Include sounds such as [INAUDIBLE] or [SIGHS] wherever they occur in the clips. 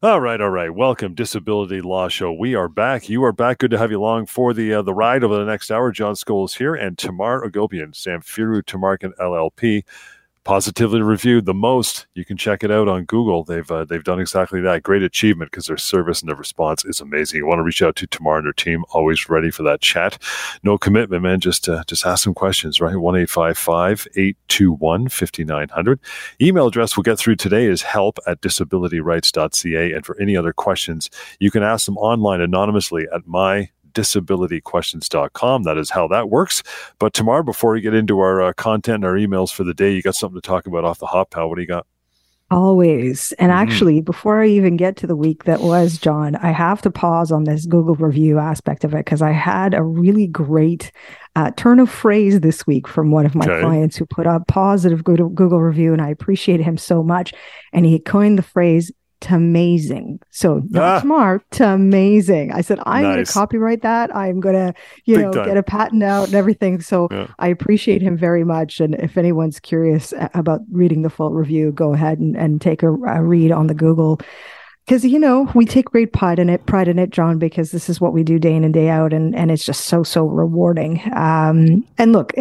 All right, all right. Welcome, Disability Law Show. We are back. You are back. Good to have you along for the uh, the ride over the next hour. John Scholes here, and Tamar Agopian, Samfiru Tumarkin LLP positively reviewed the most. You can check it out on Google. They've uh, they've done exactly that. Great achievement because their service and their response is amazing. You want to reach out to Tamar and her team. Always ready for that chat. No commitment, man. Just uh, just ask some questions. Right, one eight five five eight two one fifty nine hundred. Email address we'll get through today is help at disabilityrights.ca. And for any other questions, you can ask them online anonymously at my disabilityquestions.com. That is how that works. But Tamar, before we get into our uh, content, our emails for the day, you got something to talk about off the hop, pal. What do you got? Always. And mm-hmm. actually, before I even get to the week that was, John, I have to pause on this Google review aspect of it because I had a really great uh, turn of phrase this week from one of my okay. clients who put up positive Google review, and I appreciate him so much. And he coined the phrase to amazing. So not ah. smart to amazing. I said, I'm nice. going to copyright that. I'm going to, you Big know, time. get a patent out and everything. So yeah. I appreciate him very much. And if anyone's curious about reading the full review, go ahead and, and take a, a read on the Google because you know we take great pride in it pride in it john because this is what we do day in and day out and and it's just so so rewarding um and look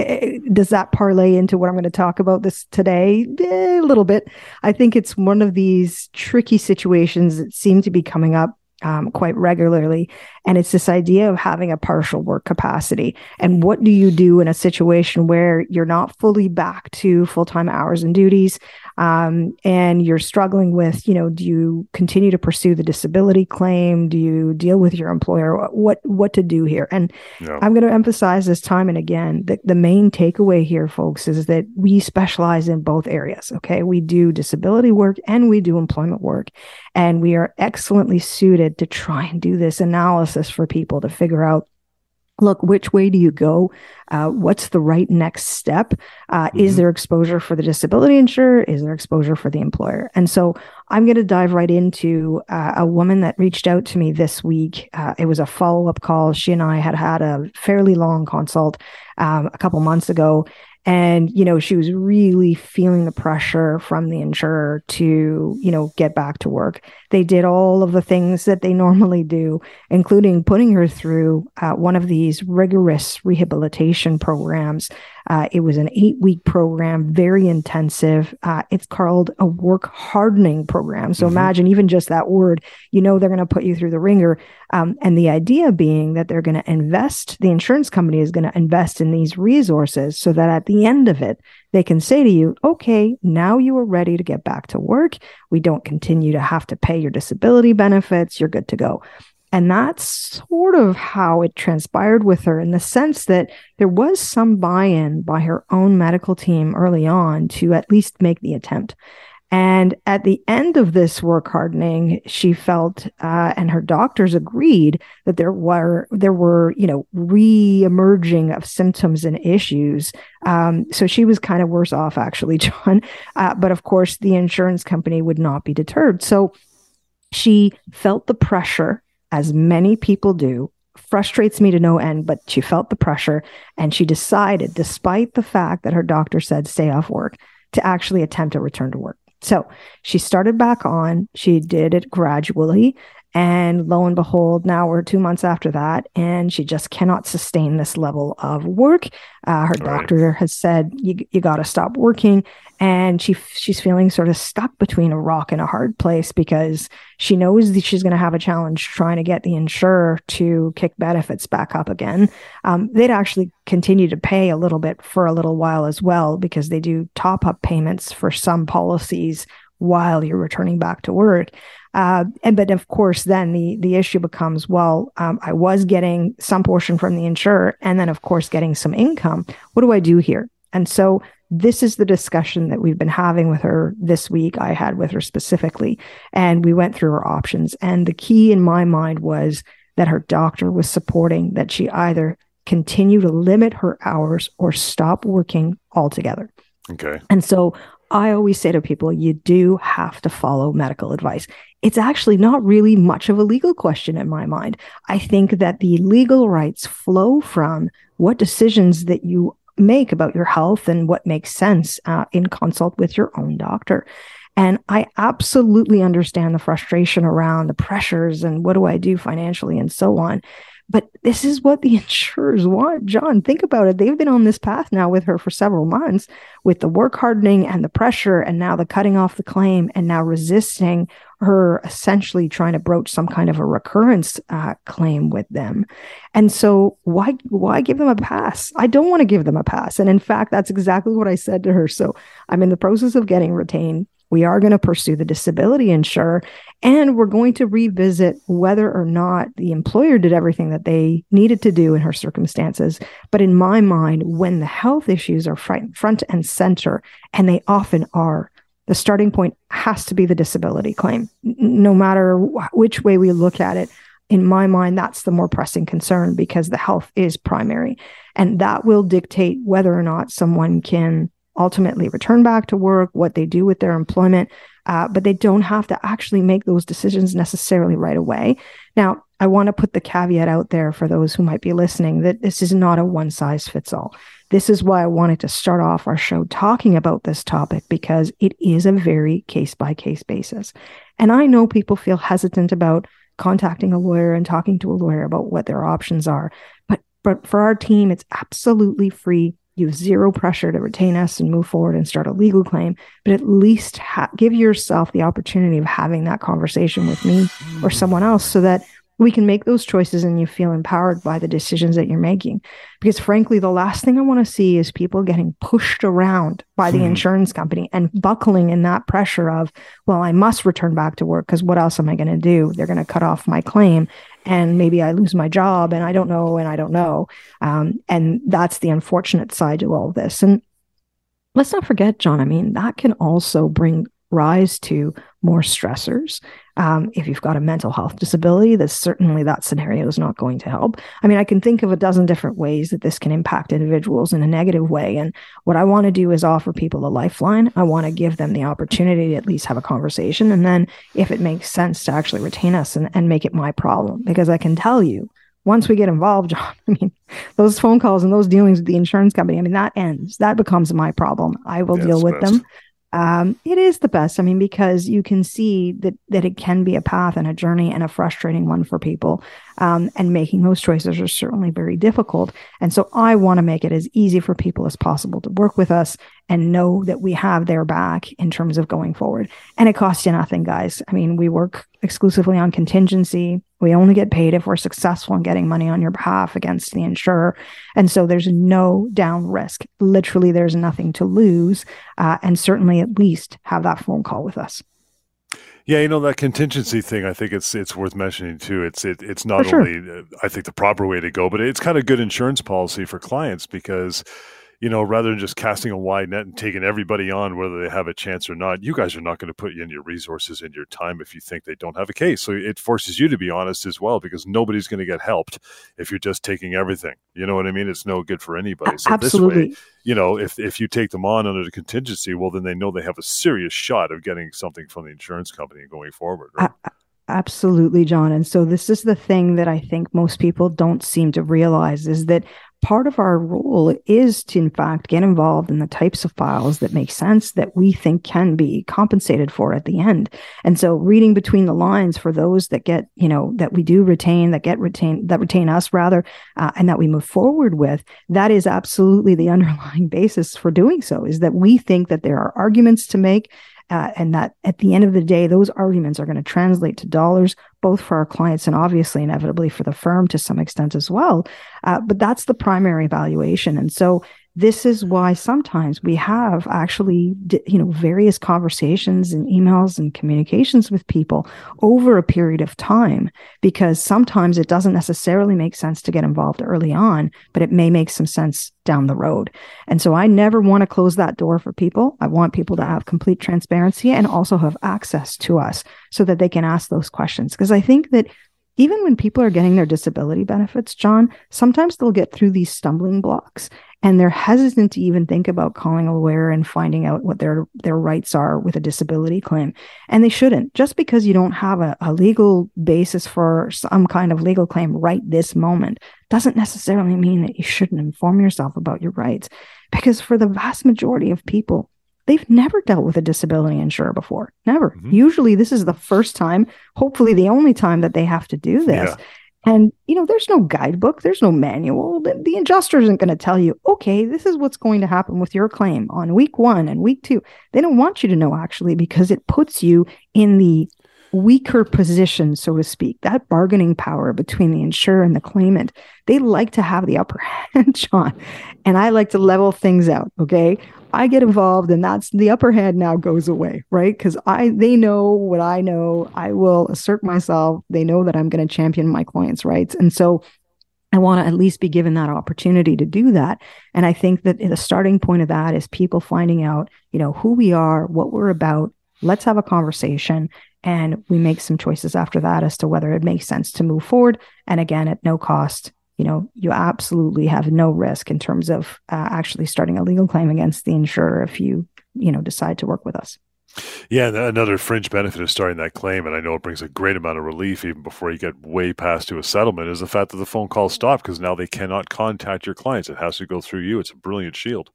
does that parlay into what i'm going to talk about this today eh, a little bit i think it's one of these tricky situations that seem to be coming up um, quite regularly. And it's this idea of having a partial work capacity. And what do you do in a situation where you're not fully back to full time hours and duties? Um, and you're struggling with, you know, do you continue to pursue the disability claim? Do you deal with your employer? What what to do here? And yeah. I'm going to emphasize this time and again that the main takeaway here, folks, is that we specialize in both areas. Okay, we do disability work and we do employment work, and we are excellently suited to try and do this analysis for people to figure out look which way do you go? Uh, what's the right next step? Uh, mm-hmm. is there exposure for the disability insurer? Is there exposure for the employer? And so i'm going to dive right into uh, a woman that reached out to me this week. Uh, it was a follow-up call. She and i had had a fairly long consult um, a couple months ago and you know she was really feeling the pressure from the insurer to you know get back to work. They did all of the things that they [LAUGHS] normally do including putting her through uh, one of these rigorous rehabilitation programs uh, it was an eight week program very intensive uh, it's called a work hardening program so mm-hmm. imagine even just that word you know they're going to put you through the ringer um, and the idea being that they're going to invest the insurance company is going to invest in these resources so that at the end of it, they can say to you, okay, now you are ready to get back to work. We don't continue to have to pay your disability benefits. You're good to go. And that's sort of how it transpired with her in the sense that there was some buy in by her own medical team early on to at least make the attempt. And at the end of this work hardening, she felt, uh, and her doctors agreed that there were there were you know re-emerging of symptoms and issues. Um, so she was kind of worse off, actually, [LAUGHS] John. Uh, but of course, the insurance company would not be deterred. So she felt the pressure, as many people do, frustrates me to no end, but she felt the pressure and she decided, despite the fact that her doctor said stay off work, to actually attempt a return to work. So she started back on. She did it gradually. And lo and behold, now we're two months after that, and she just cannot sustain this level of work. Uh, her doctor has said, you, you got to stop working and she she's feeling sort of stuck between a rock and a hard place because she knows that she's going to have a challenge trying to get the insurer to kick benefits back up again. Um, they'd actually continue to pay a little bit for a little while as well because they do top up payments for some policies while you're returning back to work. Uh, and but of course, then the the issue becomes, well, um, I was getting some portion from the insurer, and then of course getting some income. What do I do here? And so this is the discussion that we've been having with her this week. I had with her specifically, and we went through her options. And the key in my mind was that her doctor was supporting that she either continue to limit her hours or stop working altogether. Okay. And so I always say to people, you do have to follow medical advice. It's actually not really much of a legal question in my mind. I think that the legal rights flow from what decisions that you make about your health and what makes sense uh, in consult with your own doctor. And I absolutely understand the frustration around the pressures and what do I do financially and so on. But this is what the [LAUGHS] insurers want. John, think about it. They've been on this path now with her for several months with the work hardening and the pressure, and now the cutting off the claim, and now resisting her essentially trying to broach some kind of a recurrence uh, claim with them. And so, why why give them a pass? I don't want to give them a pass. And in fact, that's exactly what I said to her. So I'm in the process of getting retained we are going to pursue the disability insurer and we're going to revisit whether or not the employer did everything that they needed to do in her circumstances. But in my mind, when the health issues are front and center, and they often are, the starting point has to be the disability claim, no matter which way we look at it. In my mind, that's the more pressing concern because the health is primary. And that will dictate whether or not someone can ultimately return back to work, what they do with their employment, uh, but they don't have to actually make those decisions necessarily right away. Now, I want to put the caveat out there for those who might be listening that this is not a one size fits all. This is why I wanted to start off our show talking about this topic because it is a very case by case basis. And I know people feel hesitant about contacting a lawyer and talking to a lawyer about what their options are. But but for our team, it's absolutely free you have zero pressure to retain us and move forward and start a legal claim, but at least ha- give yourself the opportunity of having that conversation with me or someone else so that we can make those choices and you feel empowered by the decisions that you're making. Because frankly, the last thing I want to see is people getting pushed around by the hmm. insurance company and buckling in that pressure of, well, I must return back to work because what else am I going to do? They're going to cut off my claim and maybe I lose my job and I don't know and I don't know. Um, and that's the unfortunate side to all of this. And let's not forget, John, I mean, that can also bring rise to more stressors. Um, if you've got a mental health disability, that certainly that scenario is not going to help. I mean, I can think of a dozen different ways that this can impact individuals in a negative way. And what I want to do is offer people a lifeline. I want to give them the opportunity to at least have a conversation. And then if it makes sense to actually retain us and, and make it my problem, because I can tell you, once we get involved, [LAUGHS] John, I mean, those phone calls and those dealings with the insurance company, I mean, that ends. That becomes my problem. I will deal with best. them um, it is the best. I mean, because you can see that that it can be a path and a journey and a frustrating one for people. Um, and making those choices are certainly very difficult. And so I want to make it as easy for people as possible to work with us and know that we have their back in terms of going forward. And it costs you nothing, guys. I mean, we work exclusively on contingency. We only get paid if we're successful in getting money on your behalf against the insurer. And so there's no down risk. Literally, there's nothing to lose. Uh, and certainly, at least have that phone call with us. Yeah, you know that contingency thing. I think it's it's worth mentioning too. It's it, it's not sure. only uh, I think the proper way to go, but it's kind of good insurance policy for clients because you know, rather than just casting a wide net and taking everybody on, whether they have a chance or not, you guys are not going to put in your resources and your time if you think they don't have a case. So it forces you to be honest as well, because nobody's going to get helped if you're just taking everything. You know what I mean? It's no good for anybody. So Absolutely. this way, you know, if if you take them on under the contingency, well, then they know they have a serious shot of getting something from the insurance company going forward. Right? Absolutely, John. And so this is the thing that I think most people don't seem to realize is that part of our role is to, in fact, get involved in the types of files that make sense that we think can be compensated for at the end. And so, reading between the lines for those that get, you know, that we do retain, that get retained, that retain us rather, uh, and that we move forward with, that is absolutely the [LAUGHS] underlying basis for doing so. Is that we think that there are arguments to make uh, and that at the end of the day, those arguments are going to translate to dollars, both for our clients and obviously, inevitably, for the firm to some extent as well. Uh, but that's the primary evaluation. And so this is why sometimes we have actually you know various conversations and emails and communications with people over a period of time because sometimes it doesn't necessarily make sense to get involved early on but it may make some sense down the road. And so i never want to close that door for people. I want people to have complete transparency and also have access to us so that they can ask those questions. Because i think that even when people are getting their disability benefits, John, sometimes they'll get through these stumbling blocks and they're hesitant to even think about calling a lawyer and finding out what their their rights are with a disability claim. And they shouldn't. Just because you don't have a, a legal basis for some kind of legal claim right this moment doesn't necessarily mean that you shouldn't inform yourself about your rights. Because for the vast majority of people they've never dealt with a disability insurer before. Never. Mm-hmm. Usually, this is the first time, hopefully, the only time that they have to do this. Yeah. And, you know, there's no guidebook, there's no manual. The, the adjuster isn't going to tell you, okay, this is what's going to happen with your claim on week one and week two. They don't want you to know, actually, because it puts you in the weaker position, so to speak, that bargaining power between the insurer and the claimant. They like to have the upper [LAUGHS] hand, John. And I like to level things out. Okay. I get involved and that's the upper hand now goes away, right? Because I they know what I know. I will assert myself. They know that I'm going to champion my clients' rights. And so I want to at least be given that opportunity to do that. And I think that the starting point of that is people finding out, you know, who we are, what we're about. Let's have a conversation and we make some choices after that as to whether it makes sense to move forward. And again, at no cost you know, you absolutely have no risk in terms of uh, actually starting a legal claim against the insurer if you, you know, decide to work with us. Yeah, another fringe benefit of starting that claim, and I know it brings a great amount of relief even before you get way past to a settlement, is the fact that the phone calls stop because now they cannot contact your clients. It has to go through you. It's a brilliant shield.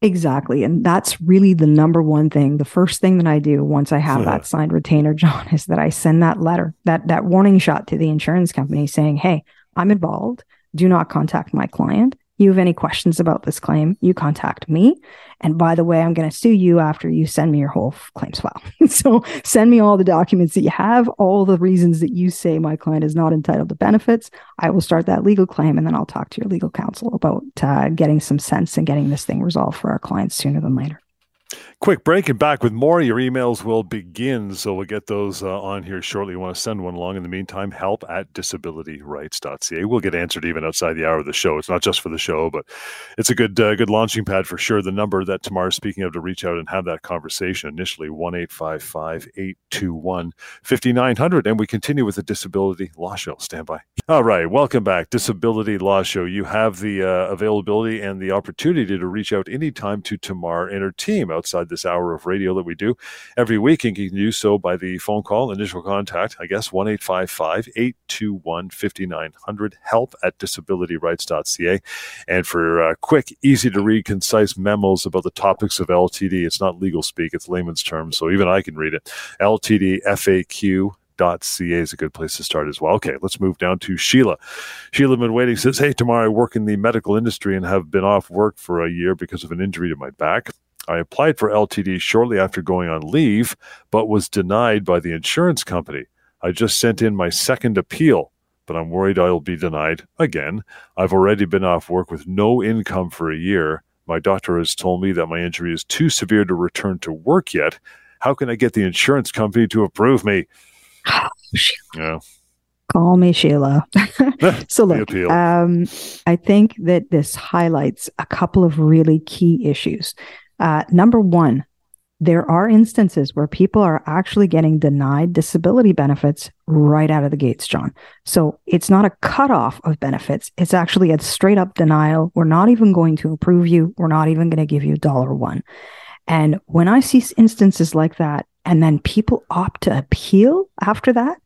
Exactly. And that's really the number one thing. The first thing that I do once I have that [LAUGHS] signed retainer, John, is that I send that letter, that that warning shot to the insurance company saying, Hey, I'm involved. Do not contact my client. You have any questions about this claim, you contact me. And by the way, I'm going to sue you after you send me your whole claims file. [LAUGHS] so send me all the documents that you have, all the reasons that you say my client is not entitled to benefits. I will start that legal claim and then I'll talk to your legal counsel about uh, getting some sense and getting this thing resolved for our clients sooner than later. Quick break and back with more. Your emails will begin, so we'll get those uh, on here shortly. You want to send one along. In the meantime, help at disabilityrights.ca. We'll get answered even outside the hour of the show. It's not just for the show, but it's a good uh, good launching pad for sure. The number that Tamar is speaking of to reach out and have that conversation initially 1 821 5900. And we continue with the Disability Law Show. Stand by. All right. Welcome back. Disability Law Show. You have the uh, availability and the opportunity to reach out anytime to Tamar and her team outside this hour of radio that we do every week. And you can do so by the phone call, initial contact, I guess, 1 821 5900, help at disabilityrights.ca. And for uh, quick, easy to read, concise memos about the topics of LTD, it's not legal speak, it's layman's terms. So even I can read it. LTD FAQ ca is a good place to start as well. Okay, let's move down to Sheila. Sheila been waiting says, Hey, Tamar I work in the medical industry and have been off work for a year because of an injury to my back. I applied for LTD shortly after going on leave, but was denied by the insurance company. I just sent in my second appeal, but I'm worried I'll be denied again. I've already been off work with no income for a year. My doctor has told me that my injury is too severe to return to work yet. How can I get the insurance company to approve me? Oh, yeah. Call me Sheila. [LAUGHS] [LAUGHS] so look, um, I think that this highlights a couple of really key issues. Uh, number one, there are instances where people are actually getting denied disability benefits right out of the gates, John. So it's not a cutoff of benefits. It's actually a straight up denial. We're not even going to approve you. We're not even going to give you dollar one. And when I see instances like that, and then people opt to appeal after that,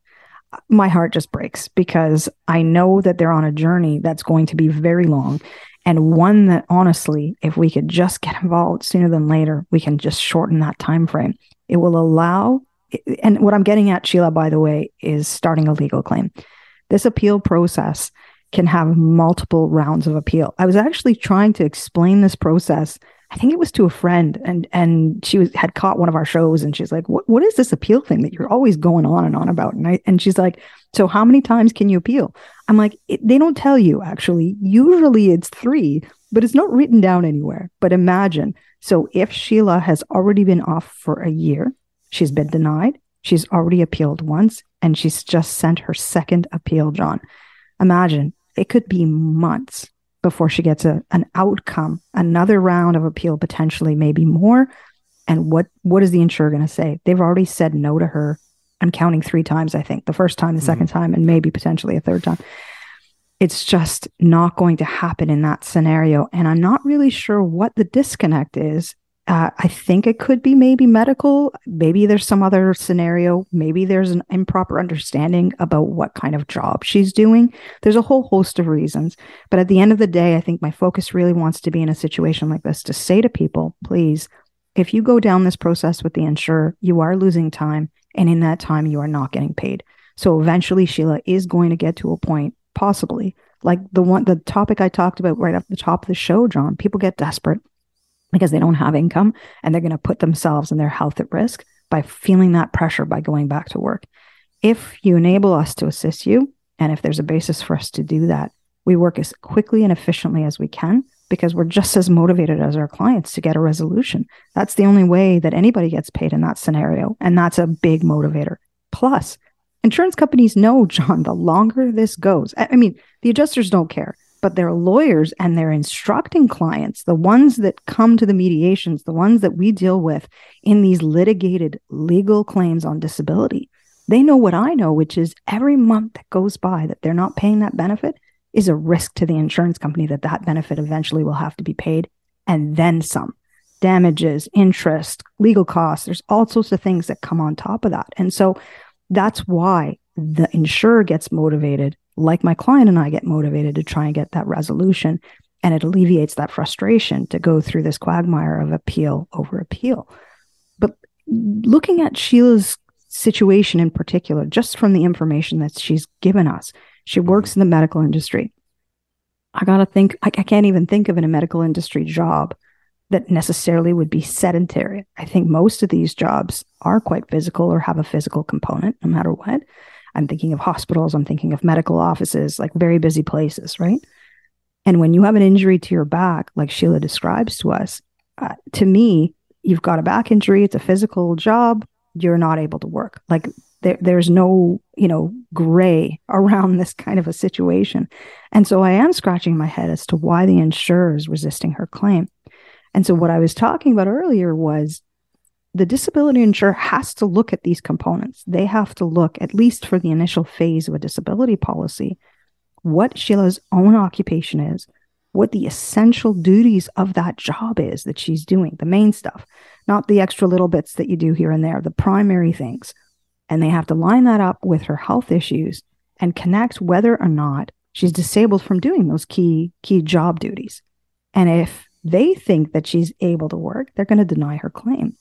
my heart just breaks because I know that they're on a journey that's going to be very long and one that honestly if we could just get involved sooner than later we can just shorten that time frame it will allow and what i'm getting at sheila by the way is starting a legal claim. This appeal process can have multiple rounds of appeal. I was actually trying to explain this process I think it was to a friend, and and she was had caught one of our shows, and she's like, "What what is this appeal thing that you're always going on and on about?" And I and she's like, "So how many times can you appeal?" I'm like, "They don't tell you actually. Usually it's three, but it's not written down anywhere. But imagine, so if Sheila has already been off for a year, she's been denied, she's already appealed once, and she's just sent her second appeal, John. Imagine it could be months before she gets a, an outcome, another round of appeal, potentially maybe more. And what what is the insurer going to say? They've already said no to her. I'm counting three times, I think. The first time, the mm-hmm. second time, and maybe potentially a third time. It's just not going to happen in that scenario. And I'm not really sure what the disconnect is uh, I think it could be maybe medical. Maybe there's some other scenario. Maybe there's an improper understanding about what kind of job she's doing. There's a whole host of reasons. But at the end of the day, I think my focus really wants to be in a situation like this to say to people, please if you go down this process with the insurer, you are losing time. And in that time, you are not getting paid. So eventually, Sheila is going to get to a point, possibly like the one, the topic I talked about right at the top of the show, John. People get desperate because they don't have income and they're going to put themselves and their health at risk by feeling that pressure by going back to work. If you enable us to assist you, and if there's a basis for us to do that, we work as quickly and efficiently as we can because we're just as motivated as our clients to get a resolution. That's the only way that anybody gets paid in that scenario. And that's a big motivator. Plus, insurance companies know, John, the longer this goes, I mean, the adjusters don't care, but their lawyers and they're instructing clients, the ones that come to the mediations, the ones that we deal with in these litigated legal claims on disability, they know what I know, which is every month that goes by that they're not paying that benefit is a risk to the insurance company that that benefit eventually will have to be paid and then some damages, interest, legal costs. There's all sorts of things that come on top of that. And so that's why the insurer gets motivated, like my client and I get motivated to try and get that resolution. And it alleviates that frustration to go through this quagmire of appeal over appeal. But looking at Sheila's situation in particular, just from the information that she's given us, she works in the medical industry. I got to think, I, I can't even think of in a medical industry job that necessarily would be sedentary. I think most of these jobs are quite physical or have a physical component, no matter what. I'm thinking of hospitals, I'm thinking of medical offices, like very busy places, right? And when you have an injury to your back, like Sheila describes to us, uh, to me, you've got a back injury, it's a physical job, you're not able to work. Like there, there's no, you know, gray [LAUGHS] around this kind of a situation. And so I am scratching my head as to why the insurer is resisting her claim. And so what I was talking about earlier was the disability insurer has to look at these components. They have to look, at least for the initial phase of a disability policy, what Sheila's own occupation is, what the essential duties of that job is that she's doing, the main stuff, not the extra little bits that you do here and there, the primary things and they have to line that up with her health issues and connect whether or not she's disabled from doing those key key job duties. And if they think that she's able to work, they're going to deny her claim.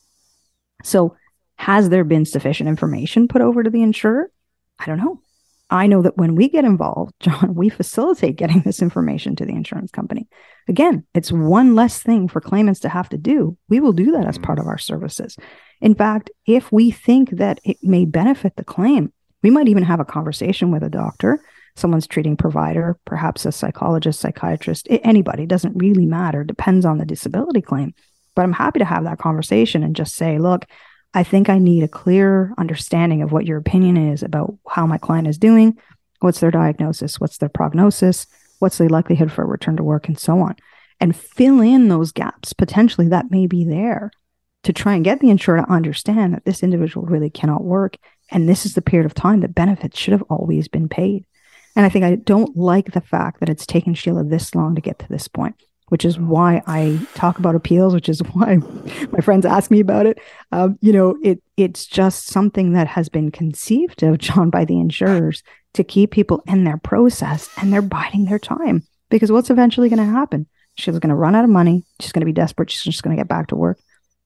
So, has there been sufficient information put over to the insurer? I don't know. I know that when we get involved, [LAUGHS] John, we facilitate getting this information to the insurance company. Again, it's one less thing for claimants to have to do. We will do that as part of our services. In fact, if we think that it may benefit the claim, we might even have a conversation with a doctor, someone's treating provider, perhaps a psychologist, psychiatrist, anybody, doesn't really matter, depends on the disability claim. But I'm happy to have that conversation and just say, look, I think I need a clear understanding of what your opinion is about how my client is doing, what's their diagnosis, what's their prognosis, what's the likelihood for a return to work, and so on. And fill in those gaps potentially that may be there to try and get the insurer to understand that this individual really cannot work. And this is the period of time that benefits should have always been paid. And I think I don't like the fact that it's taken Sheila this long to get to this point which is why I talk about appeals, which is [LAUGHS] why my friends ask me about it. Um, you know, it it's just something that has been conceived of, John, by the insurers to keep people in their process, and they're biding their time because what's eventually going to happen? She's going to run out of money. She's going to be desperate. She's just going to get back to work,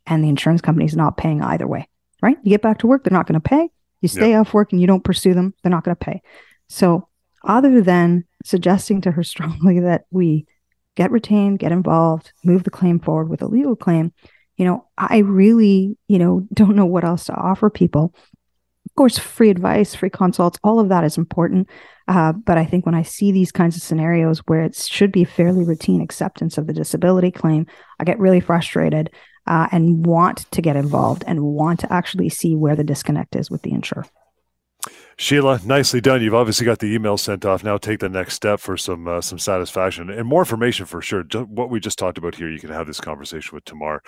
and the insurance company is not paying either way. Right? You get back to work, they're not going to pay. You stay yep. off work and you don't pursue them, they're not going to pay. So, other than suggesting to her [LAUGHS] strongly that we get retained, get involved, move the claim forward with a legal claim, you know, I really, you know, [LAUGHS] don't know what else to offer people. Of course, free advice, free consults, all of that is important. Uh, but I think when I see these kinds of scenarios where it should be fairly routine acceptance of the disability claim, I get really frustrated uh, and want to get involved and want to actually see where the disconnect is with the insurer. Sheila, nicely done. You've obviously got the email sent off. Now take the next step for some uh, some satisfaction and more information for sure. What we just talked about here, you can have this conversation with Tamar.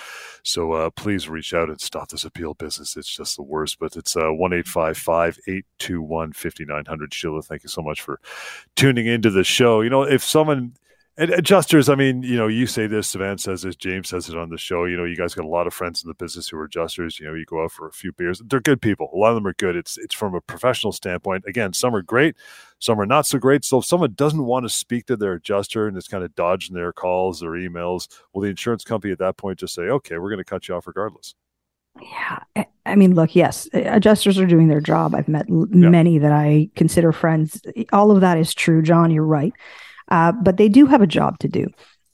So uh, please reach out and stop this appeal business. It's just the worst. But it's uh, one eight five five eight two one fifty nine hundred. Sheila, thank you so much for tuning into the show. You know, if someone And adjusters, I mean, you know, you say this, Savannah says this, James says it on the show. You know, you guys got a lot of friends in the business who are adjusters. You know, you go out for a few beers. They're good people. A lot of them are good. It's it's from a professional standpoint. Again, some are great, some are not so great. So if someone doesn't want to speak to their adjuster and is kind of dodging their calls or emails, will the insurance company at that point just say, okay, we're going to cut you off regardless? Yeah. I mean, look, yes, uh, adjusters are doing their job. I've met yeah. many that I consider friends. All of that is true, John. You're right. Uh, but they do have a job to do.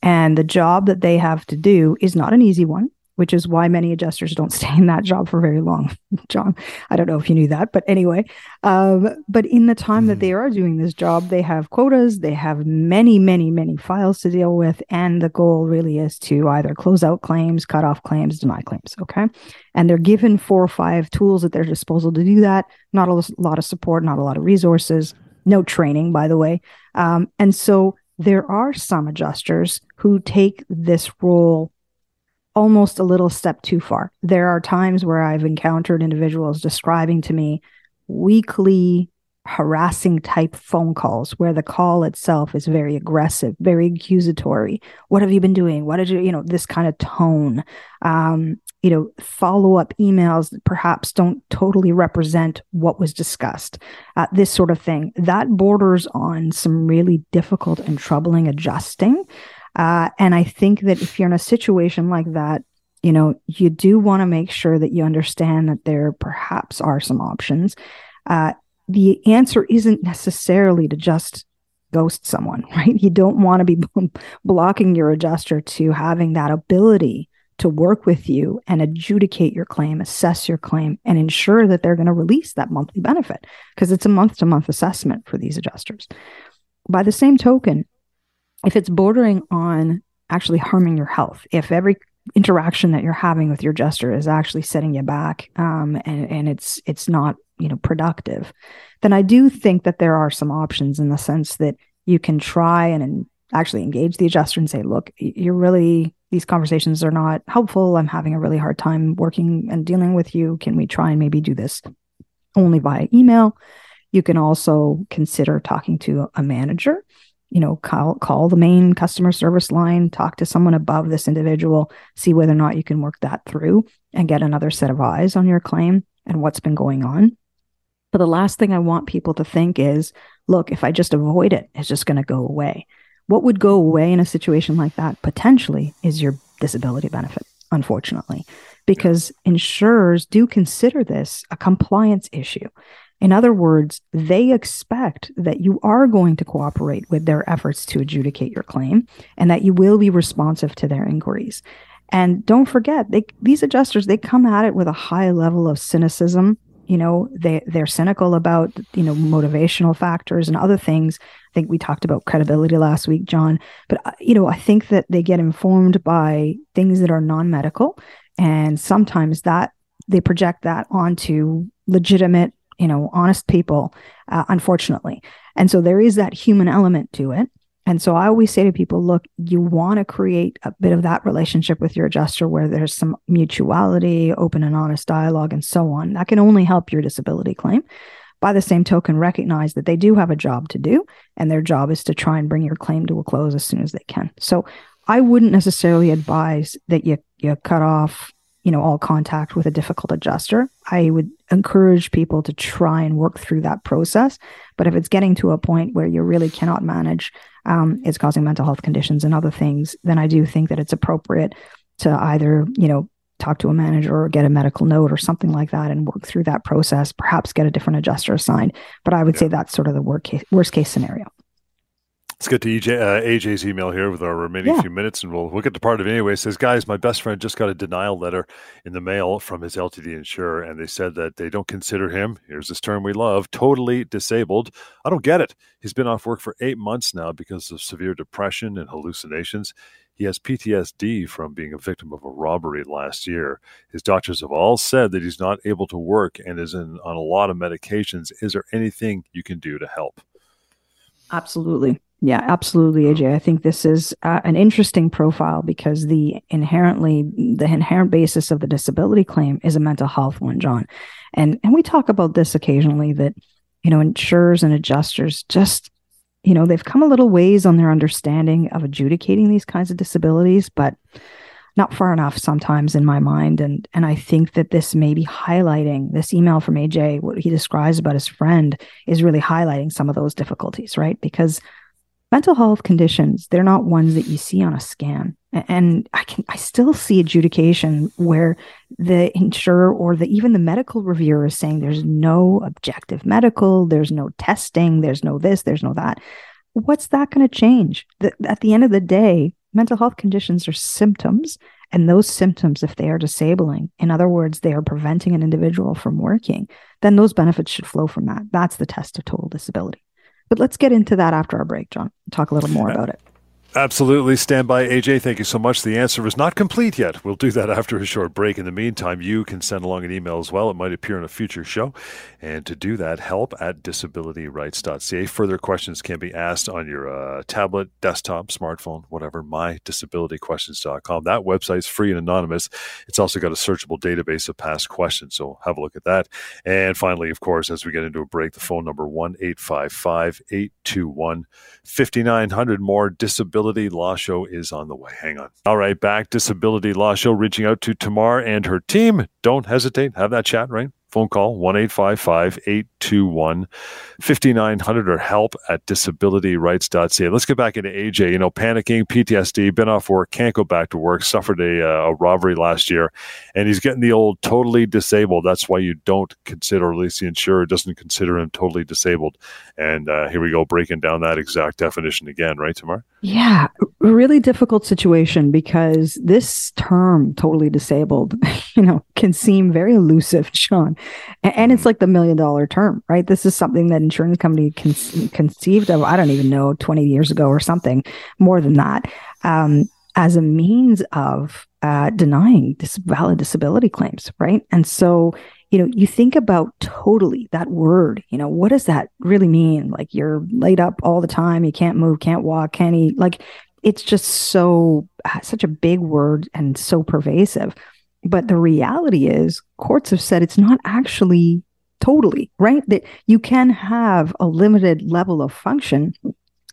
And the job that they have to do is not an easy one, which is why many adjusters don't [LAUGHS] stay in that job for very long. [LAUGHS] John, I don't know if you knew that, but anyway. Um, but in the time mm. that they hmm. are doing this job, they have quotas, they have many, many, many files to deal with. And the goal really is to either close out claims, cut off claims, deny claims. Okay. And they're given four or five tools at their disposal to do that. Not a lot of support, not a lot of resources no training, by the way. Um, and so there are some adjusters who take this role almost a little step too far. There are times where I've encountered individuals describing to me weekly harassing type phone calls where the call itself is very aggressive, very accusatory. What have you been doing? What did you, you know, this kind of tone. Um, you know, follow up emails that perhaps don't totally represent what was discussed, uh, this sort of thing. That borders on some really difficult and troubling adjusting. Uh, and I think that if you're in a situation like that, you know, you do want to make sure that you understand that there perhaps are some options. Uh, the answer isn't necessarily to just ghost someone, [LAUGHS] right? You don't want to be [LAUGHS] blocking your adjuster to having that ability to work with you and adjudicate your claim, assess your claim, and ensure that they're going to release that monthly benefit because it's a month to month assessment for these adjusters. By the same token, if it's bordering on actually harming your health, if every interaction that you're having with your adjuster is actually setting you back um, and, and it's it's not you know productive, then I do think that there are some options in the sense that you can try and, and actually engage the adjuster and say, look, you're really these conversations are not helpful. I'm having a really hard time working and dealing with you. Can we try and maybe do this only via email? You can also consider talking to a manager. You know, call call the main customer service line, talk to someone above this individual, see whether or not you can work that through and get another set of eyes on your claim and what's been going on. But the last thing I want people to think is, look, if I just avoid it, it's just going to go away. What would go away in a situation like that potentially is your disability benefit, unfortunately, because insurers do consider this a compliance issue. In other words, they expect that you are going to cooperate with their efforts to adjudicate your claim and that you will be responsive to their inquiries. And don't forget, they, these adjusters, they come at it with a high level of cynicism you know they they're cynical about you know motivational factors and other things. I think we talked about credibility last week john but uh, you know i think that they get informed by things that are non-medical and sometimes that they project that onto legitimate you know honest people uh, unfortunately. And so there is that human element to it and so I always say to people, look, you want to create a bit of that relationship with your adjuster where there's some mutuality, open and honest dialogue, and so on. That can only help your disability claim. By the same token, recognize that they do have a job to do, and their job is to try and bring your claim to a close as soon as they can. So I wouldn't necessarily advise that you you cut off you know all contact with a difficult adjuster i would encourage people to try and work through that process but if it's getting to a point where you really cannot manage um, it's causing mental health conditions and other things then i do think that it's appropriate to either you know talk to a manager or get a medical note or something like that and work through that process perhaps get a different adjuster assigned but i would yeah. say that's sort of the worst case, worst case scenario Let's get to EJ, uh, AJ's email here with our remaining yeah. few minutes, and we'll we'll get to part of it anyway. It says, guys, my best friend just got a denial letter in the mail from his LTD insurer, and they said that they don't consider him. Here's this term we love: totally disabled. I don't get it. He's been off work for eight months now because of severe depression and hallucinations. He has PTSD from being a victim of a robbery last year. His doctors have all said that he's not able to work and is in, on a lot of medications. Is there anything you can do to help? Absolutely. Yeah, absolutely, AJ. I think this is uh, an interesting profile because the inherently the inherent basis of the disability claim is a mental health one, John. And and we talk about this occasionally that you know insurers and adjusters just you know, they've come a little ways on their understanding of adjudicating these kinds of disabilities, but not far enough sometimes in my mind. And and I think that this may be highlighting this email from AJ, what he describes about his friend is really highlighting some of those difficulties, right? Because mental health conditions, they're not ones that you see on a scan. And I can I still see adjudication where the insurer or the even the medical reviewer is saying there's no objective medical, there's no testing, there's no this, there's no that. What's that going to change? The, at the end of the day, mental health conditions are symptoms and those symptoms if they are disabling in other words they are preventing an individual from working then those benefits should flow from that that's the test of total disability but let's get into that after our break john. Talk a little more [LAUGHS] about it Absolutely. Stand by, AJ. Thank you so much. The answer is not complete yet. We'll do that [LAUGHS] after a short break. In the meantime, you can send along an email as well. It might appear in a future show. And to do that, help at disabilityrights.ca. Further questions can be asked on your uh, tablet, desktop, smartphone, whatever, mydisabilityquestions.com. That website's free and anonymous. It's also got a searchable database of past questions. So have a look at that. And finally, of course, as we get into a break, the phone number 1 855 821 5900. More disability Disability Law Show is on the way. Hang on. All right, back. Disability Law Show reaching out to Tamar and her team. Don't hesitate. Have that chat, right? Phone call 1-855-821-5900 or help at disabilityrights.ca let's get back into aj you know panicking ptsd been off work can't go back to work suffered a, uh, a robbery last year and he's getting the old totally disabled. That's why you don't consider at least the insurer doesn't consider him totally disabled. And uh, here we go breaking down that exact definition again right tamar? Yeah really difficult situation because this term totally disabled [LAUGHS] you know can seem very elusive [LAUGHS] John and, it's like the million dollar term, right? This is something that insurance company con- conceived of, I don't even know, 20 years ago or something more than that, um, as a means of uh, denying this valid disability claims, right? And so, you know, you think about totally that word, you know, what does that really mean? Like you're laid up all the time, you can't move, can't walk, can't eat. Like it's just so, uh, such a big word and so pervasive. But the reality is, courts have said it's not actually totally right? That you can have a limited level of function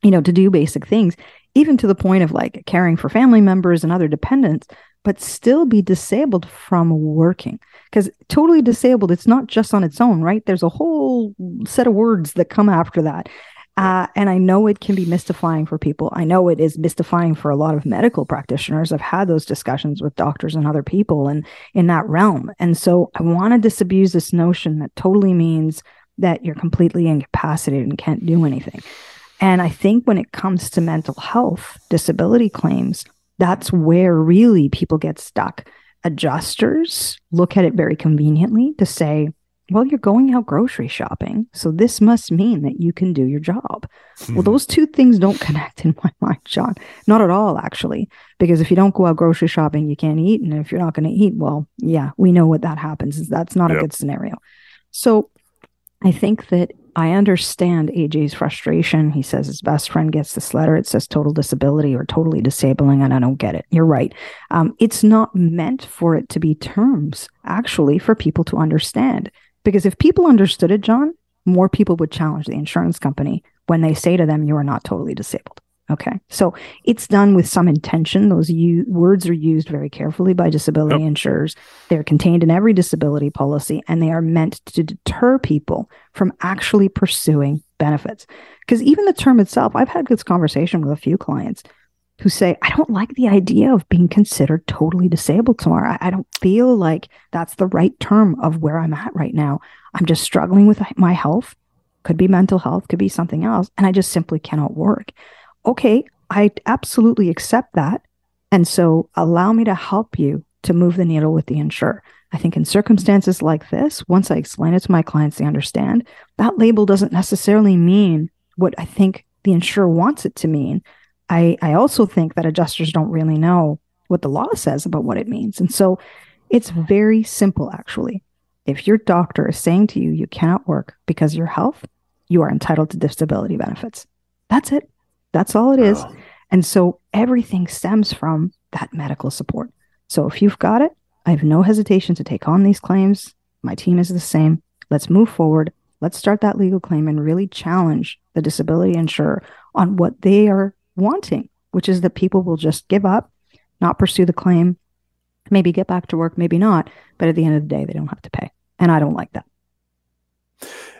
you know to do basic things even to the point of like caring for family members and other dependents but still be disabled from working. Because totally disabled it's not just on its own right? There's a whole set of words that come after that uh, and I know it can be mystifying for people. I know it is mystifying for a lot of medical practitioners. I've had those discussions with doctors and other people and in that realm. And so I want to disabuse this notion that totally means that you're completely incapacitated and can't do anything. And I think when it comes to mental health disability claims, that's where really people get stuck. Adjusters look at it very conveniently to say, well, you're going out grocery shopping. So this must mean that you can do your job. Hmm. Well, those two things don't [LAUGHS] connect in my mind, John. Not at all, actually. Because if you don't go out grocery shopping, you can't eat. And if you're not going to eat, well, yeah, we know what that happens. Is that's not yep. a good scenario. So I think that I understand AJ's frustration. He says his best friend gets this letter. It says total disability or totally disabling, and I don't get it. You're right. Um, it's not meant for it to be terms, actually, for people to understand. Because if people understood it, John, more people would challenge the insurance company when they say to them, you are not totally disabled. Okay. So it's done with some intention. Those u- words are used very carefully by disability yep. insurers. They're contained in every disability policy and they are meant to deter people from actually pursuing benefits. Because even the term itself, I've had this conversation with a few clients who say, I don't like the idea of being considered totally disabled Tamar. I, don't feel like that's the right term of where I'm at right now. I'm just struggling with my health. Could be mental health, could be something else. And I just simply cannot work. Okay, I absolutely accept that. And so allow me to help you to move the needle with the insurer. I think in circumstances like this, once I explain it to my clients, they understand that label doesn't necessarily mean what I think the insurer wants it to mean I, I also think that adjusters don't really know what the law says about what it means. And so it's very simple, actually. If your doctor is saying to you, you cannot work because of your health, you are entitled to disability benefits. That's it. That's all it is. Oh. And so everything stems from that medical support. So if you've got it, I have no hesitation to take on these claims. My team is the same. Let's move forward let's start that legal claim and really challenge the disability insurer on what they are wanting, which is that people will just give up, not pursue the claim, maybe get back to work, maybe not. But at the end of the day, they don't have to pay. And I don't like that.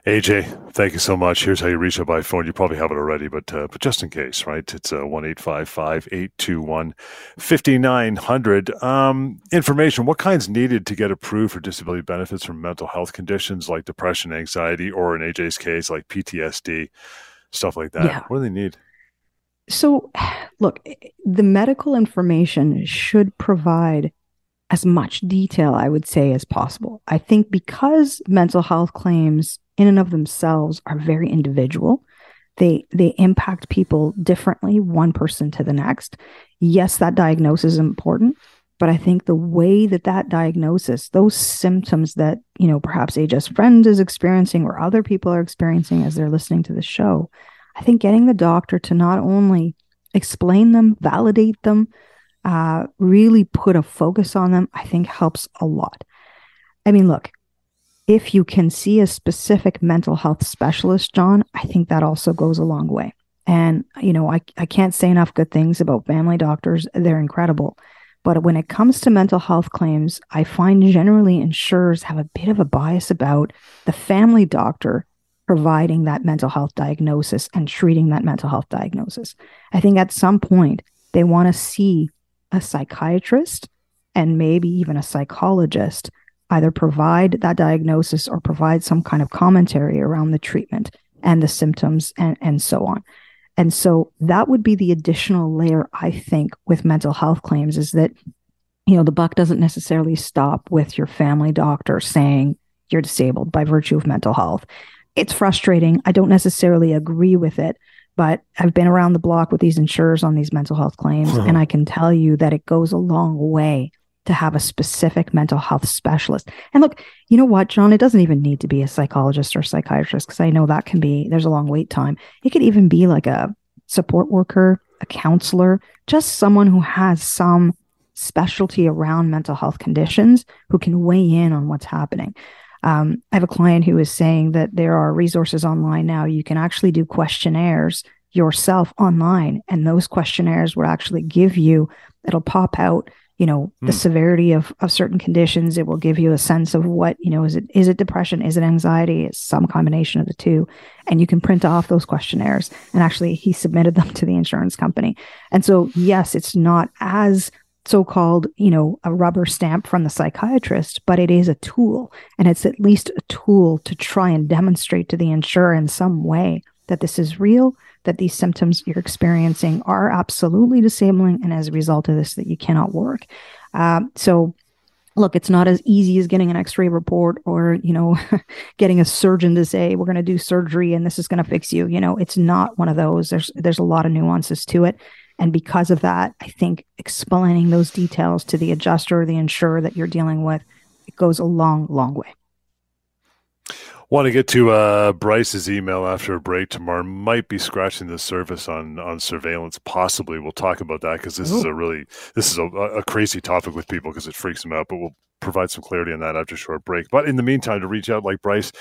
AJ, thank you so much. Here's how you reach out by phone. You probably have it already, but uh, but just in case, right? It's uh, one eight five five eight two one fifty nine hundred. Um, information: What kinds needed to get approved for disability benefits from mental health conditions like depression, anxiety, or in AJ's case, like PTSD, stuff like that. Yeah. What do they need? So, [SIGHS] look, eh, the medical information should provide as much detail, I would say, as possible. I think because mental health claims in and of themselves are very individual. They they impact people differently, one person to the next. Yes, that diagnosis is important, but I think the way that that diagnosis, those symptoms that you know perhaps AJ's friend is experiencing or other people are experiencing as they're listening to the show, I think getting the doctor to not only explain them, validate them, uh, really put a focus on them, I think helps a lot. I mean, look, if you can see a specific mental health specialist, John, I think that also goes a long way. And, you know, I, I can't say enough good things about family doctors. They're incredible. But when it comes to mental health claims, I find generally insurers have a bit of a bias about the family doctor providing that mental health diagnosis and treating that mental health diagnosis. I think at some point they want to see a psychiatrist and maybe even a psychologist either provide that diagnosis or provide some kind of commentary around the treatment and the symptoms and, and so on. And so that would be the additional layer, I think, with mental health claims is that, you know, the buck doesn't necessarily stop with your family doctor saying you're disabled by virtue of mental health. It's frustrating. I don't necessarily agree with it, but I've been around the block with these insurers on these mental health claims, uh-huh. and I can tell you that it goes a long way to have a specific mental health specialist. And look, you know what, John? It doesn't even need to be a psychologist or psychiatrist because I know that can be, there's a long wait time. It could even be like a support worker, a counselor, just someone who has some specialty around mental health conditions who can weigh in on what's happening. Um, I have a client who is saying that there are resources online now. You can actually do questionnaires yourself online, and those questionnaires will actually give you, it'll pop out you know the mm. severity of of certain conditions. It will give you a sense of what you know is it is it depression? Is it anxiety? It's some combination of the two. And you can print off those questionnaires. And actually he submitted them to the insurance company. And so yes it's not as so-called you know a rubber stamp from the psychiatrist but it is a tool and it's at least a tool to try and demonstrate to the insurer in some way that this is real that these symptoms you're experiencing are absolutely disabling, and as a result of this, that you cannot work. Uh, so, look, it's not as easy as getting an X-ray report or you know, [LAUGHS] getting a surgeon to say we're going to do surgery and this is going to fix you. You know, it's not one of those. There's there's a lot of nuances to it. And because of that, I think explaining those details to the adjuster or the insurer that you're dealing with, it goes a long, long way. Want to get to uh, Bryce's email after a break tomorrow. Might be scratching the surface on on surveillance. Possibly, we'll talk about that because this Ooh. is a really this is a, a crazy topic with people because it freaks them out. But we'll provide some clarity on that after a short break. But in the meantime, to reach out like Bryce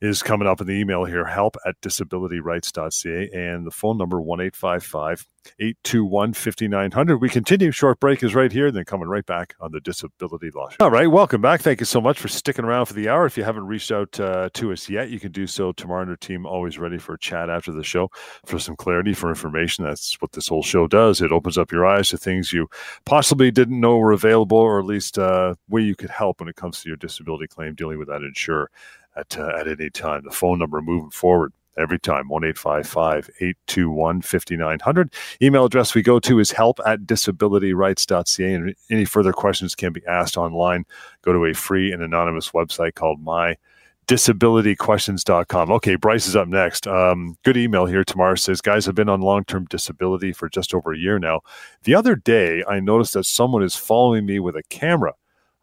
is coming up in the email here, help at disabilityrights.ca and the phone number 1 821 5900. We continue. Short break is right here, then coming right back on the Disability Law Show. All right, welcome back. Thank you so much for sticking around for the hour. If you haven't reached out uh, to us yet, you can do so. Tomorrow and our team always ready for a chat after the show for some clarity, for information. That's what this whole show does. It opens up your eyes to things you possibly didn't know were available, or at least uh, where you could help when it comes to your disability claim dealing with that insurer at, uh, at any time. The phone number moving forward every time 1-855-821-5900 email address we go to is help at disabilityrights.ca and any further questions can be asked online go to a free and anonymous website called my disabilityquestions.com. Okay, Bryce is up next. Um, good email here. Tamara says, Guys, I've been on long term disability for just over a year now. The other day, I noticed that someone is following me with a camera.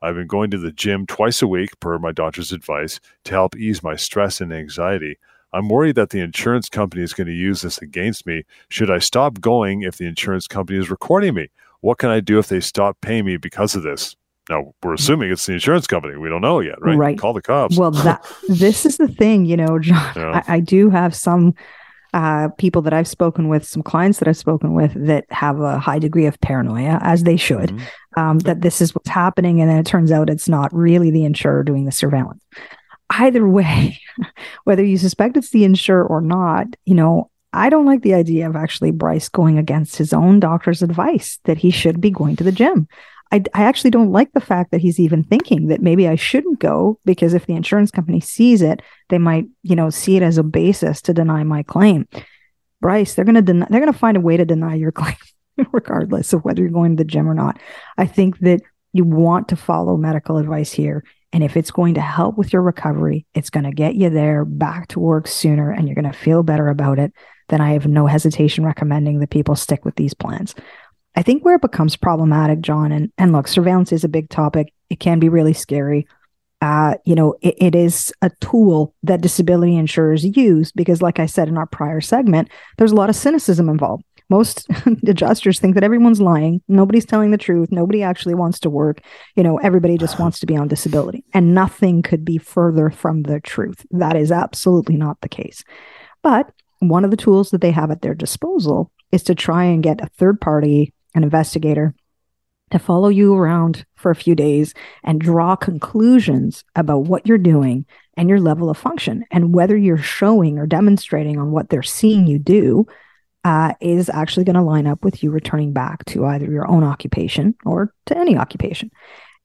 I've been going to the gym twice a week, per my doctor's advice, to help ease my stress and anxiety. I'm worried that the insurance company is going to use this against me. Should I stop going if the insurance company is recording me? What can I do if they stop paying me because of this? Now we're mm. assuming it's the insurance company. We don't know yet, right? Right. Call the cops. Well, that this is the thing, you know, John. [LAUGHS] Yeah. I, I do have some uh, people that I've spoken with, some clients that I've spoken with that have a high degree of paranoia, as they should, Mhm. um, that this is what's happening, and then it turns out it's not really the insurer doing the surveillance. Either way, [LAUGHS] whether you suspect it's the insurer or not, you know, I don't like the idea of actually Bryce going against his own doctor's advice that he should be going to the gym. I, I actually don't like the fact that he's even thinking that maybe I shouldn't go because if the insurance company sees it, they might, you know, see it as a basis to deny my claim. Bryce, they're gonna deny, they're gonna find a way to deny your [LAUGHS] claim, regardless of whether you're going to the gym or not. I think that you want to follow medical advice here. And if it's going to help with your recovery, it's going to get you there back to work sooner and you're going to feel better about it, then I have no hesitation recommending that people stick with these plans. I think where it becomes problematic, John, and, and look, surveillance is a big topic. It can be really scary. Uh, you know, it, it is a tool that disability insurers use because, like I said in our prior segment, there's a lot of cynicism involved. Most [LAUGHS] adjusters think that everyone's lying. Nobody's telling the truth. Nobody actually wants to work. You know, everybody just wants to be on disability. And nothing could be further from the truth. That is absolutely not the case. But one of the tools that they have at their disposal is to try and get a third party, an investigator, to follow you around for a few days and draw conclusions about what you're doing and your level of function and whether you're showing or demonstrating on what they're seeing you do uh, is actually going to line up with you returning back to either your own occupation or to any occupation.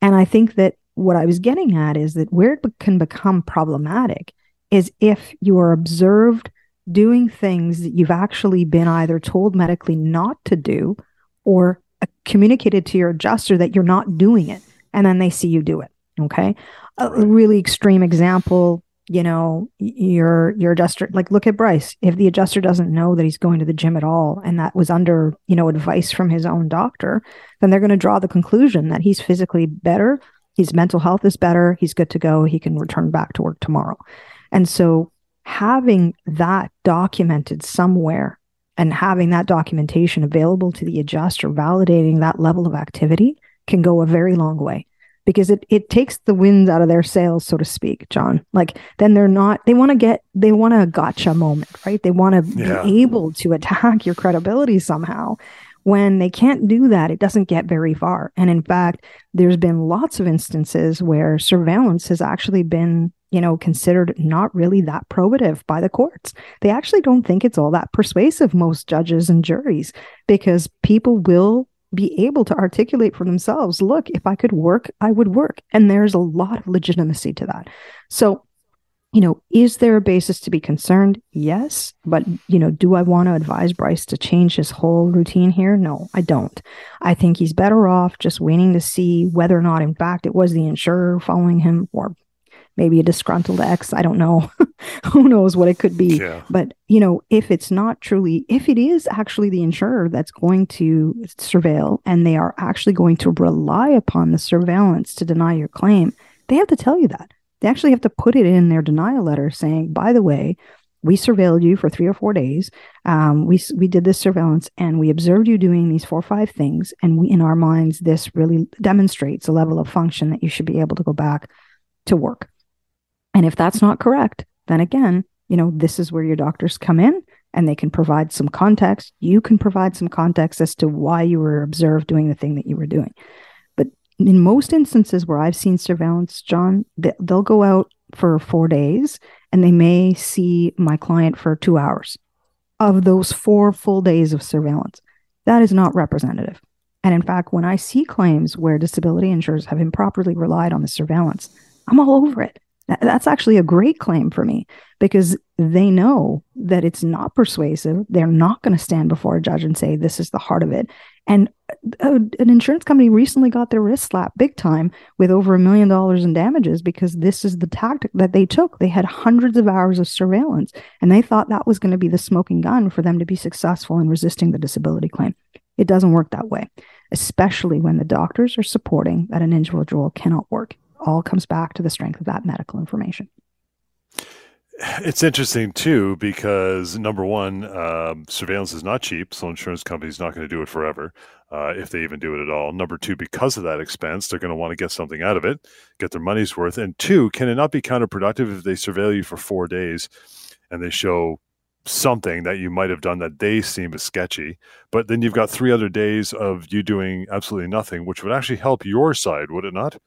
And I think that what I was getting at is that where it can become problematic is if you are observed doing things that you've actually been either told medically not to do or communicated to your adjuster that you're not doing it and then they see you do it okay? A really extreme example you know your your adjuster like look at Bryce. If the adjuster doesn't know that he's going to the gym at all and that was under you know advice from his own doctor then they're going to draw the conclusion that he's physically better his mental health is better he's good to go he can return back to work tomorrow. And so having that documented somewhere and having that documentation available to the adjuster validating that level of activity can go a very long way because it it takes the wind out of their sails so to speak john. Like then they're not they want to get they want a gotcha moment right? They want to Yeah. be able to attack your credibility somehow. When they can't do that it doesn't get very far. And in fact there's been lots of instances where surveillance has actually been you know considered not really that probative by the courts. They actually don't think it's all that persuasive most judges and juries because people will be able to articulate for themselves look if i could work i would work. And there's a lot of legitimacy to that. So you know is there a basis to be concerned? Yes. But you know do i want to advise bryce to change his whole routine here? No i don't. I think he's better off just waiting to see whether or not in fact it was the insurer following him or maybe a disgruntled ex i don't know. [LAUGHS] Who knows what it could be. Yeah. but you know if it's not truly if it is actually the insurer that's going to surveil and they are actually going to rely upon the surveillance to deny your claim they have to tell you that. They actually have to put it in their denial letter saying by the way we surveilled you for three or four days. Um, we, we did this surveillance and we observed you doing these four or five things. And we in our minds this really demonstrates a level of function that you should be able to go back to work and if that's not correct, then again, you know, this is where your doctors come in and they can provide some context. You can provide some context as to why you were observed doing the thing that you were doing. But in most instances where I've seen surveillance, John, they- they'll go out for four days and they may see my client for two hours of those four full days of surveillance. That is not representative. And in fact, when I see claims where disability insurers have improperly relied on the surveillance, I'm all over it. Th- That's actually a great claim for me because they know that it's not persuasive. They're not going to stand before a judge and say, this is the heart of it. And uh, an insurance company recently got their wrist slapped big time with over a million dollars in damages because this is the tactic that they took. They had hundreds of hours of surveillance and they thought that was going to be the smoking gun for them to be successful in resisting the disability claim. It doesn't work that way, especially when the doctors are supporting that an individual cannot work. All comes back to the strength of that medical information. it's interesting too because number one, um, surveillance is not cheap, so insurance companies not going to do it forever, uh, if they even do it at all. Number two, because of that expense, they're going to want to get something out of it, get their money's worth. And two, can it not be counterproductive if they surveil you for four days and they show something that you might have done that they seem as sketchy, but then you've got three other days of you doing absolutely nothing, which would actually help your side, would it not?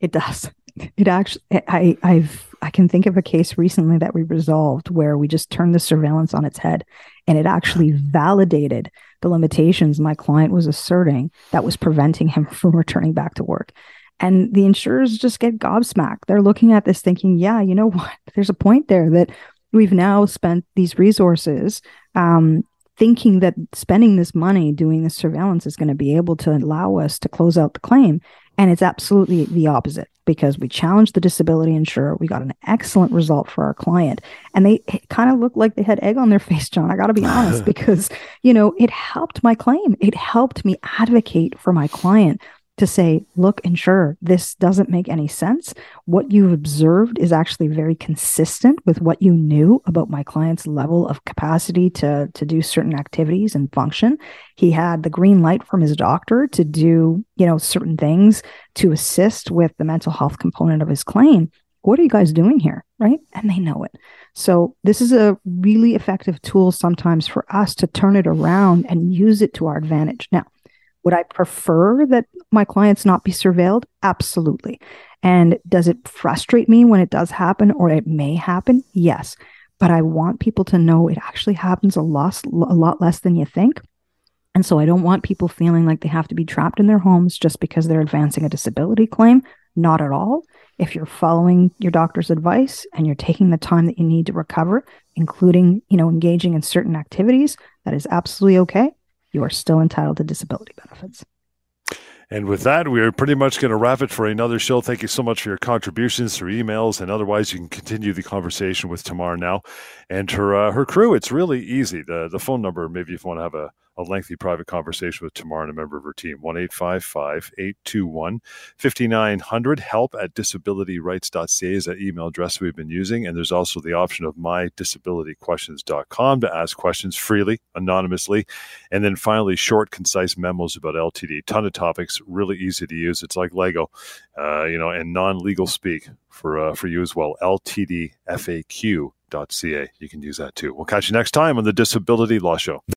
It does. [LAUGHS] It actually, I, I've, I can think of a case recently that we resolved where we just turned the surveillance on its head, and it actually validated the limitations my client was asserting that was preventing him [LAUGHS] from returning back to work. And the insurers just get gobsmacked. They're looking at this thinking, yeah, you know what? [LAUGHS] There's a point there that we've now spent these resources um, thinking that spending this money doing this surveillance is going to be able to allow us to close out the claim. And it's absolutely the opposite because we challenged the disability insurer. We got an excellent result for our client. And they kind of looked like they had egg on their [LAUGHS] face, John. I got to be honest, [LAUGHS] because, you know, it helped my claim. It helped me advocate for my client to say, look, insurer, this doesn't make any sense. What you've observed is actually very consistent with what you knew about my client's level of capacity to, to do certain activities and function. He had the green light from his doctor to do, you know, certain things to assist with the mental health component of his claim. What are you guys doing here? Right. And they know it. So, this is a really effective tool sometimes for us to turn it around and use it to our advantage. Now, would I prefer that my clients not be surveilled? Absolutely. And does it frustrate me when it does happen or it may happen? Yes. But I want people to know it actually happens a lot, a lot less than you think. And so I don't want people feeling like they have to be trapped in their homes just because they're advancing a disability claim. Not at all. If you're following your doctor's advice and you're taking the time that you need to recover, including, you know, engaging in certain activities, that is absolutely okay you are still entitled to disability benefits. And with that, we are pretty much going to wrap it for another show. Thank you so much for your contributions through emails and otherwise. You can continue the conversation with Tamar now and her uh, her crew. It's really easy. The the phone number, maybe if you want to have a a lengthy private conversation with Tamar and a member of her team. 1 821 5900. Help at disabilityrights.ca is that email address we've been using. And there's also the option of mydisabilityquestions.com to ask questions freely, anonymously. And then finally, short, concise memos about LTD. Ton of topics, really easy to use. It's like Lego, uh, you know, and non legal speak for, uh, for you as well. LTDFAQ.ca. You can use that too. We'll catch you next time on the Disability Law Show.